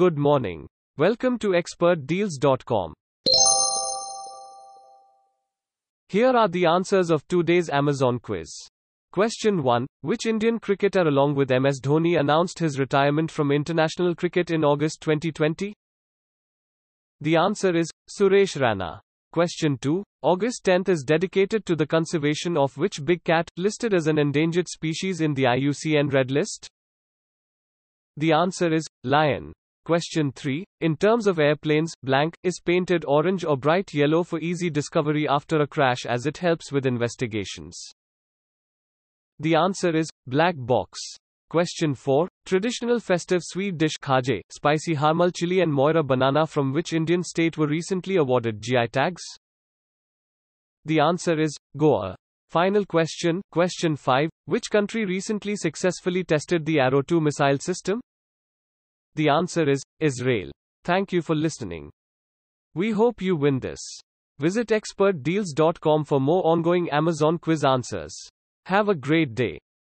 Good morning. Welcome to expertdeals.com. Here are the answers of today's Amazon quiz. Question 1. Which Indian cricketer along with MS Dhoni announced his retirement from international cricket in August 2020? The answer is Suresh Raina. Question 2. August 10th is dedicated to the conservation of which big cat, listed as an endangered species in the IUCN Red List? The answer is lion. Question 3. In terms of airplanes, blank is painted orange or bright yellow for easy discovery after a crash as it helps with investigations. The answer is black box. Question 4. Traditional festive sweet dish khaje, spicy harmal chili and moira banana from which Indian state were recently awarded GI tags? The answer is Goa. Final question, question 5. Which country recently successfully tested the Arrow 2 missile system? The answer is Israel. Thank you for listening. We hope you win this. Visit expertdeals.com for more ongoing Amazon quiz answers. Have a great day.